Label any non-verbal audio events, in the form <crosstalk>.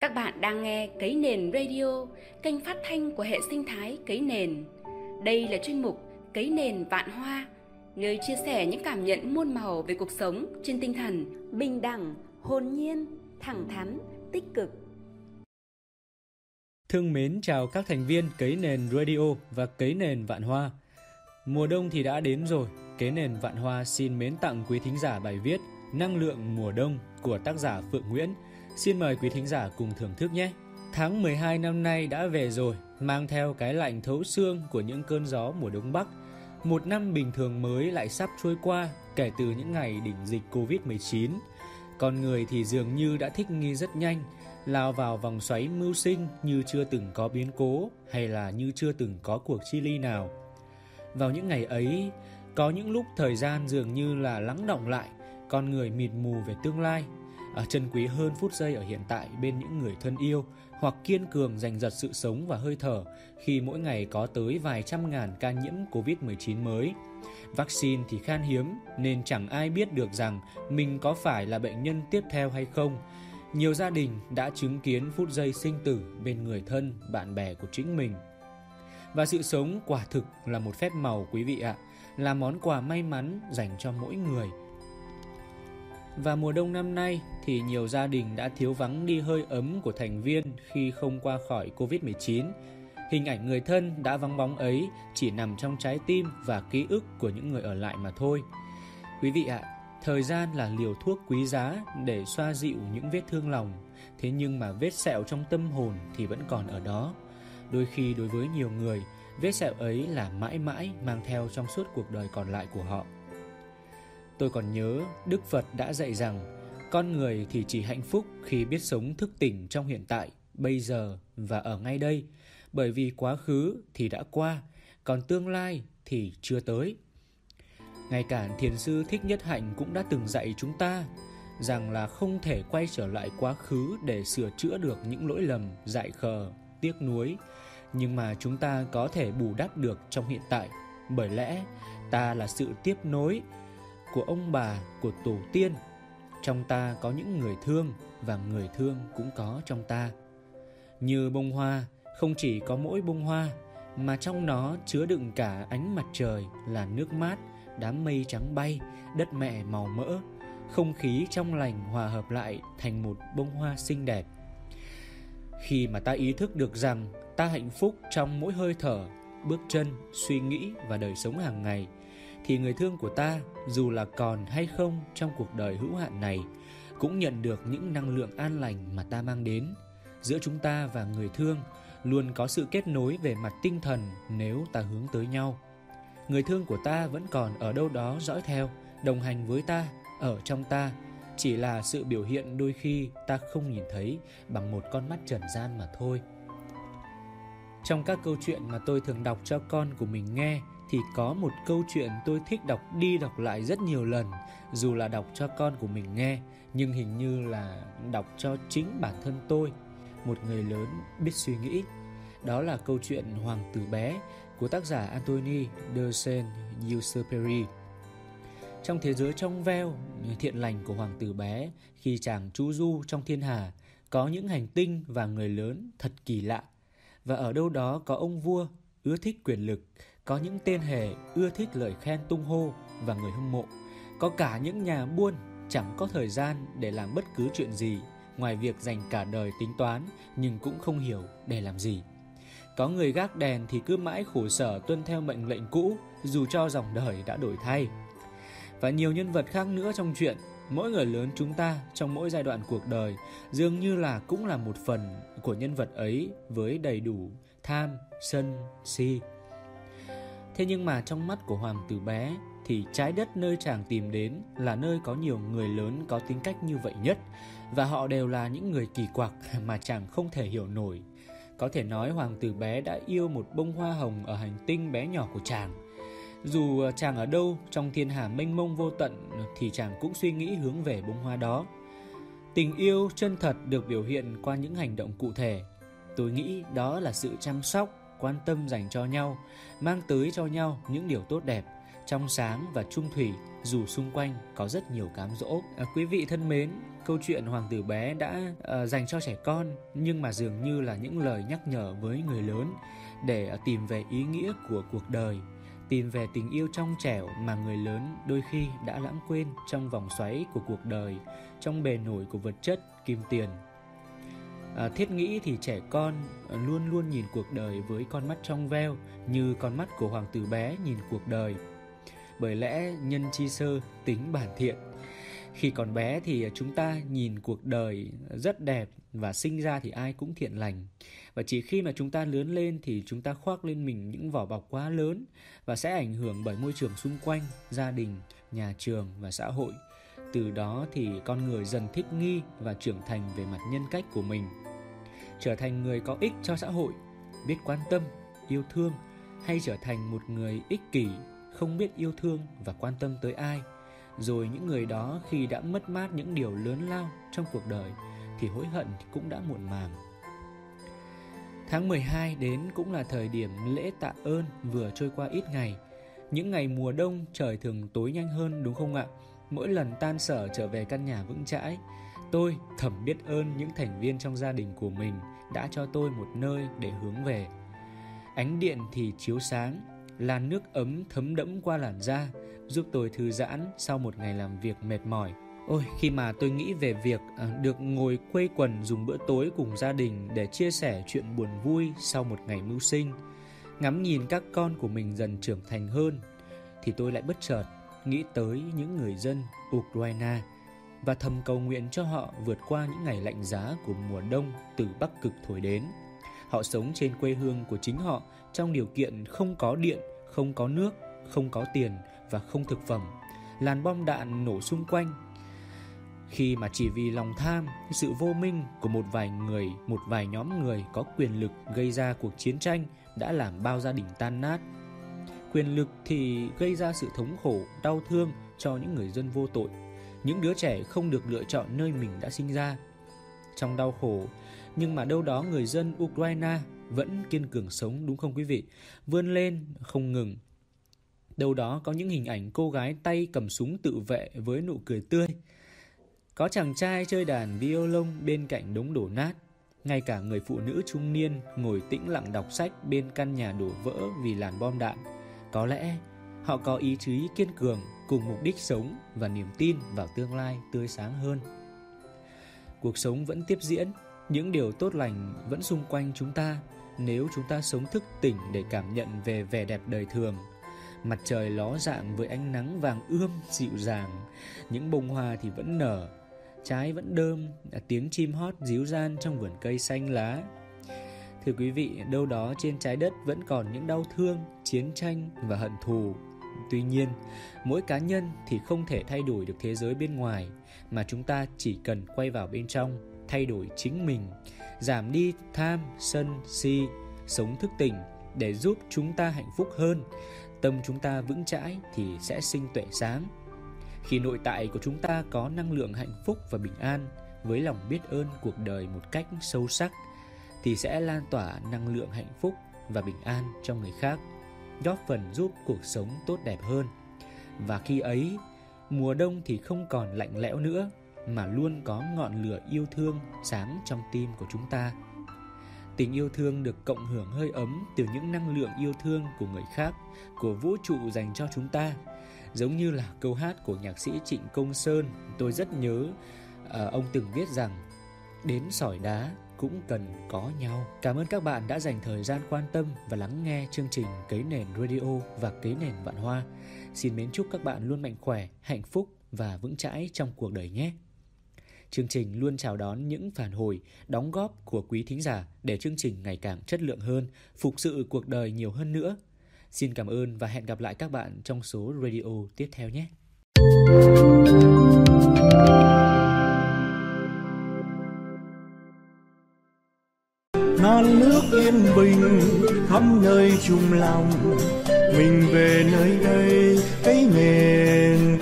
Các bạn đang nghe Cấy Nền Radio, kênh phát thanh của hệ sinh thái Cấy Nền. Đây là chuyên mục Cấy Nền Vạn Hoa, nơi chia sẻ những cảm nhận muôn màu về cuộc sống trên tinh thần bình đẳng, hồn nhiên, thẳng thắn, tích cực. Thương mến chào các thành viên Cấy Nền Radio và Cấy Nền Vạn Hoa. Mùa đông thì đã đến rồi, Cấy Nền Vạn Hoa xin mến tặng quý thính giả bài viết Năng lượng mùa đông của tác giả Phượng Nguyễn – Xin mời quý thính giả cùng thưởng thức nhé. Tháng 12 năm nay đã về rồi, mang theo cái lạnh thấu xương của những cơn gió mùa đông bắc. Một năm bình thường mới lại sắp trôi qua kể từ những ngày đỉnh dịch Covid-19. Con người thì dường như đã thích nghi rất nhanh, lao vào vòng xoáy mưu sinh như chưa từng có biến cố hay là như chưa từng có cuộc chi ly nào. Vào những ngày ấy, có những lúc thời gian dường như là lắng động lại, con người mịt mù về tương lai à, trân quý hơn phút giây ở hiện tại bên những người thân yêu hoặc kiên cường giành giật sự sống và hơi thở khi mỗi ngày có tới vài trăm ngàn ca nhiễm Covid-19 mới. Vaccine thì khan hiếm nên chẳng ai biết được rằng mình có phải là bệnh nhân tiếp theo hay không. Nhiều gia đình đã chứng kiến phút giây sinh tử bên người thân, bạn bè của chính mình. Và sự sống quả thực là một phép màu quý vị ạ, là món quà may mắn dành cho mỗi người – và mùa đông năm nay thì nhiều gia đình đã thiếu vắng đi hơi ấm của thành viên khi không qua khỏi Covid-19. Hình ảnh người thân đã vắng bóng ấy chỉ nằm trong trái tim và ký ức của những người ở lại mà thôi. Quý vị ạ, thời gian là liều thuốc quý giá để xoa dịu những vết thương lòng, thế nhưng mà vết sẹo trong tâm hồn thì vẫn còn ở đó. Đôi khi đối với nhiều người, vết sẹo ấy là mãi mãi mang theo trong suốt cuộc đời còn lại của họ. Tôi còn nhớ Đức Phật đã dạy rằng con người thì chỉ hạnh phúc khi biết sống thức tỉnh trong hiện tại, bây giờ và ở ngay đây, bởi vì quá khứ thì đã qua, còn tương lai thì chưa tới. Ngay cả thiền sư Thích Nhất Hạnh cũng đã từng dạy chúng ta rằng là không thể quay trở lại quá khứ để sửa chữa được những lỗi lầm, dại khờ, tiếc nuối, nhưng mà chúng ta có thể bù đắp được trong hiện tại, bởi lẽ ta là sự tiếp nối của ông bà, của tổ tiên. Trong ta có những người thương và người thương cũng có trong ta. Như bông hoa, không chỉ có mỗi bông hoa mà trong nó chứa đựng cả ánh mặt trời là nước mát, đám mây trắng bay, đất mẹ màu mỡ, không khí trong lành hòa hợp lại thành một bông hoa xinh đẹp. Khi mà ta ý thức được rằng ta hạnh phúc trong mỗi hơi thở, bước chân, suy nghĩ và đời sống hàng ngày thì người thương của ta, dù là còn hay không trong cuộc đời hữu hạn này, cũng nhận được những năng lượng an lành mà ta mang đến. Giữa chúng ta và người thương luôn có sự kết nối về mặt tinh thần nếu ta hướng tới nhau. Người thương của ta vẫn còn ở đâu đó dõi theo, đồng hành với ta, ở trong ta. Chỉ là sự biểu hiện đôi khi ta không nhìn thấy bằng một con mắt trần gian mà thôi trong các câu chuyện mà tôi thường đọc cho con của mình nghe, thì có một câu chuyện tôi thích đọc đi đọc lại rất nhiều lần, dù là đọc cho con của mình nghe, nhưng hình như là đọc cho chính bản thân tôi. Một người lớn biết suy nghĩ, đó là câu chuyện hoàng tử bé của tác giả antony de Saint-Exupéry. Trong thế giới trong veo, thiện lành của hoàng tử bé khi chàng chu du trong thiên hà có những hành tinh và người lớn thật kỳ lạ và ở đâu đó có ông vua ưa thích quyền lực, có những tên hề ưa thích lời khen tung hô và người hâm mộ. Có cả những nhà buôn chẳng có thời gian để làm bất cứ chuyện gì ngoài việc dành cả đời tính toán nhưng cũng không hiểu để làm gì. Có người gác đèn thì cứ mãi khổ sở tuân theo mệnh lệnh cũ dù cho dòng đời đã đổi thay. Và nhiều nhân vật khác nữa trong chuyện, mỗi người lớn chúng ta trong mỗi giai đoạn cuộc đời dường như là cũng là một phần của nhân vật ấy với đầy đủ tham, sân, si. Thế nhưng mà trong mắt của hoàng tử bé thì trái đất nơi chàng tìm đến là nơi có nhiều người lớn có tính cách như vậy nhất và họ đều là những người kỳ quặc <laughs> mà chàng không thể hiểu nổi. Có thể nói hoàng tử bé đã yêu một bông hoa hồng ở hành tinh bé nhỏ của chàng. Dù ờ, chàng ở đâu trong thiên hà mênh mông vô tận thì chàng cũng suy nghĩ hướng về bông hoa đó. Tình yêu chân thật được biểu hiện qua những hành động cụ thể tôi nghĩ đó là sự chăm sóc quan tâm dành cho nhau mang tới cho nhau những điều tốt đẹp trong sáng và trung thủy dù xung quanh có rất nhiều cám dỗ. À, quý vị thân mến, câu chuyện Hoàng tử bé đã à, dành cho trẻ con nhưng mà dường như là những lời nhắc nhở với người lớn để à, tìm về ý nghĩa của cuộc đời tìm về tình yêu trong trẻo mà người lớn đôi khi đã lãng quên trong vòng xoáy của cuộc đời, trong bề nổi của vật chất, kim tiền. À, thiết nghĩ thì trẻ con luôn luôn nhìn cuộc đời với con mắt trong veo như con mắt của hoàng tử bé nhìn cuộc đời. Bởi lẽ nhân chi sơ tính bản thiện. Khi còn bé thì chúng ta nhìn cuộc đời rất đẹp và sinh ra thì ai cũng thiện lành. Và chỉ khi mà chúng ta lớn lên thì chúng ta khoác lên mình những vỏ bọc quá lớn và sẽ ảnh hưởng bởi môi trường xung quanh, gia đình, nhà trường và xã hội. Từ đó thì con người dần thích nghi và trưởng thành về mặt nhân cách của mình. Trở thành người có ích cho xã hội, biết quan tâm, yêu thương, hay trở thành một người ích kỷ, không biết yêu thương và quan tâm tới ai rồi những người đó khi đã mất mát những điều lớn lao trong cuộc đời thì hối hận cũng đã muộn màng Tháng 12 đến cũng là thời điểm lễ tạ ơn vừa trôi qua ít ngày. Những ngày mùa đông trời thường tối nhanh hơn đúng không ạ? Mỗi lần tan sở trở về căn nhà vững chãi, tôi thầm biết ơn những thành viên trong gia đình của mình đã cho tôi một nơi để hướng về. Ánh điện thì chiếu sáng, làn nước ấm thấm đẫm qua làn da, giúp tôi thư giãn sau một ngày làm việc mệt mỏi Ôi, khi mà tôi nghĩ về việc à, được ngồi quây quần dùng bữa tối cùng gia đình để chia sẻ chuyện buồn vui sau một ngày mưu sinh, ngắm nhìn các con của mình dần trưởng thành hơn, thì tôi lại bất chợt nghĩ tới những người dân Ukraine và thầm cầu nguyện cho họ vượt qua những ngày lạnh giá của mùa đông từ Bắc Cực thổi đến. Họ sống trên quê hương của chính họ trong điều kiện không có điện, không có nước, không có tiền và không thực phẩm. Làn bom đạn nổ xung quanh khi mà chỉ vì lòng tham, sự vô minh của một vài người, một vài nhóm người có quyền lực gây ra cuộc chiến tranh đã làm bao gia đình tan nát. Quyền lực thì gây ra sự thống khổ, đau thương cho những người dân vô tội, những đứa trẻ không được lựa chọn nơi mình đã sinh ra. Trong đau khổ, nhưng mà đâu đó người dân Ukraine vẫn kiên cường sống đúng không quý vị? Vươn lên không ngừng. Đâu đó có những hình ảnh cô gái tay cầm súng tự vệ với nụ cười tươi, có chàng trai chơi đàn violon bên cạnh đống đổ nát. Ngay cả người phụ nữ trung niên ngồi tĩnh lặng đọc sách bên căn nhà đổ vỡ vì làn bom đạn. Có lẽ họ có ý chí kiên cường cùng mục đích sống và niềm tin vào tương lai tươi sáng hơn. Cuộc sống vẫn tiếp diễn, những điều tốt lành vẫn xung quanh chúng ta nếu chúng ta sống thức tỉnh để cảm nhận về vẻ đẹp đời thường mặt trời ló dạng với ánh nắng vàng ươm dịu dàng những bông hoa thì vẫn nở trái vẫn đơm, à, tiếng chim hót díu gian trong vườn cây xanh lá. Thưa quý vị, đâu đó trên trái đất vẫn còn những đau thương, chiến tranh và hận thù. Tuy nhiên, mỗi cá nhân thì không thể thay đổi được thế giới bên ngoài, mà chúng ta chỉ cần quay vào bên trong, thay đổi chính mình, giảm đi tham, sân, si, sống thức tỉnh để giúp chúng ta hạnh phúc hơn. Tâm chúng ta vững chãi thì sẽ sinh tuệ sáng, khi nội tại của chúng ta có năng lượng hạnh phúc và bình an với lòng biết ơn cuộc đời một cách sâu sắc thì sẽ lan tỏa năng lượng hạnh phúc và bình an cho người khác góp phần giúp cuộc sống tốt đẹp hơn. Và khi ấy mùa đông thì không còn lạnh lẽo nữa mà luôn có ngọn lửa yêu thương sáng trong tim của chúng ta tình yêu thương được cộng hưởng hơi ấm từ những năng lượng yêu thương của người khác của vũ trụ dành cho chúng ta giống như là câu hát của nhạc sĩ Trịnh Công Sơn tôi rất nhớ uh, ông từng viết rằng đến sỏi đá cũng cần có nhau. Cảm ơn các bạn đã dành thời gian quan tâm và lắng nghe chương trình Cấy Nền Radio và Cấy Nền Vạn Hoa. Xin mến chúc các bạn luôn mạnh khỏe, hạnh phúc và vững chãi trong cuộc đời nhé. Chương trình luôn chào đón những phản hồi, đóng góp của quý thính giả để chương trình ngày càng chất lượng hơn, phục sự cuộc đời nhiều hơn nữa Xin cảm ơn và hẹn gặp lại các bạn trong số radio tiếp theo nhé. non nước yên bình khắp nơi chung lòng mình về nơi đây cái miền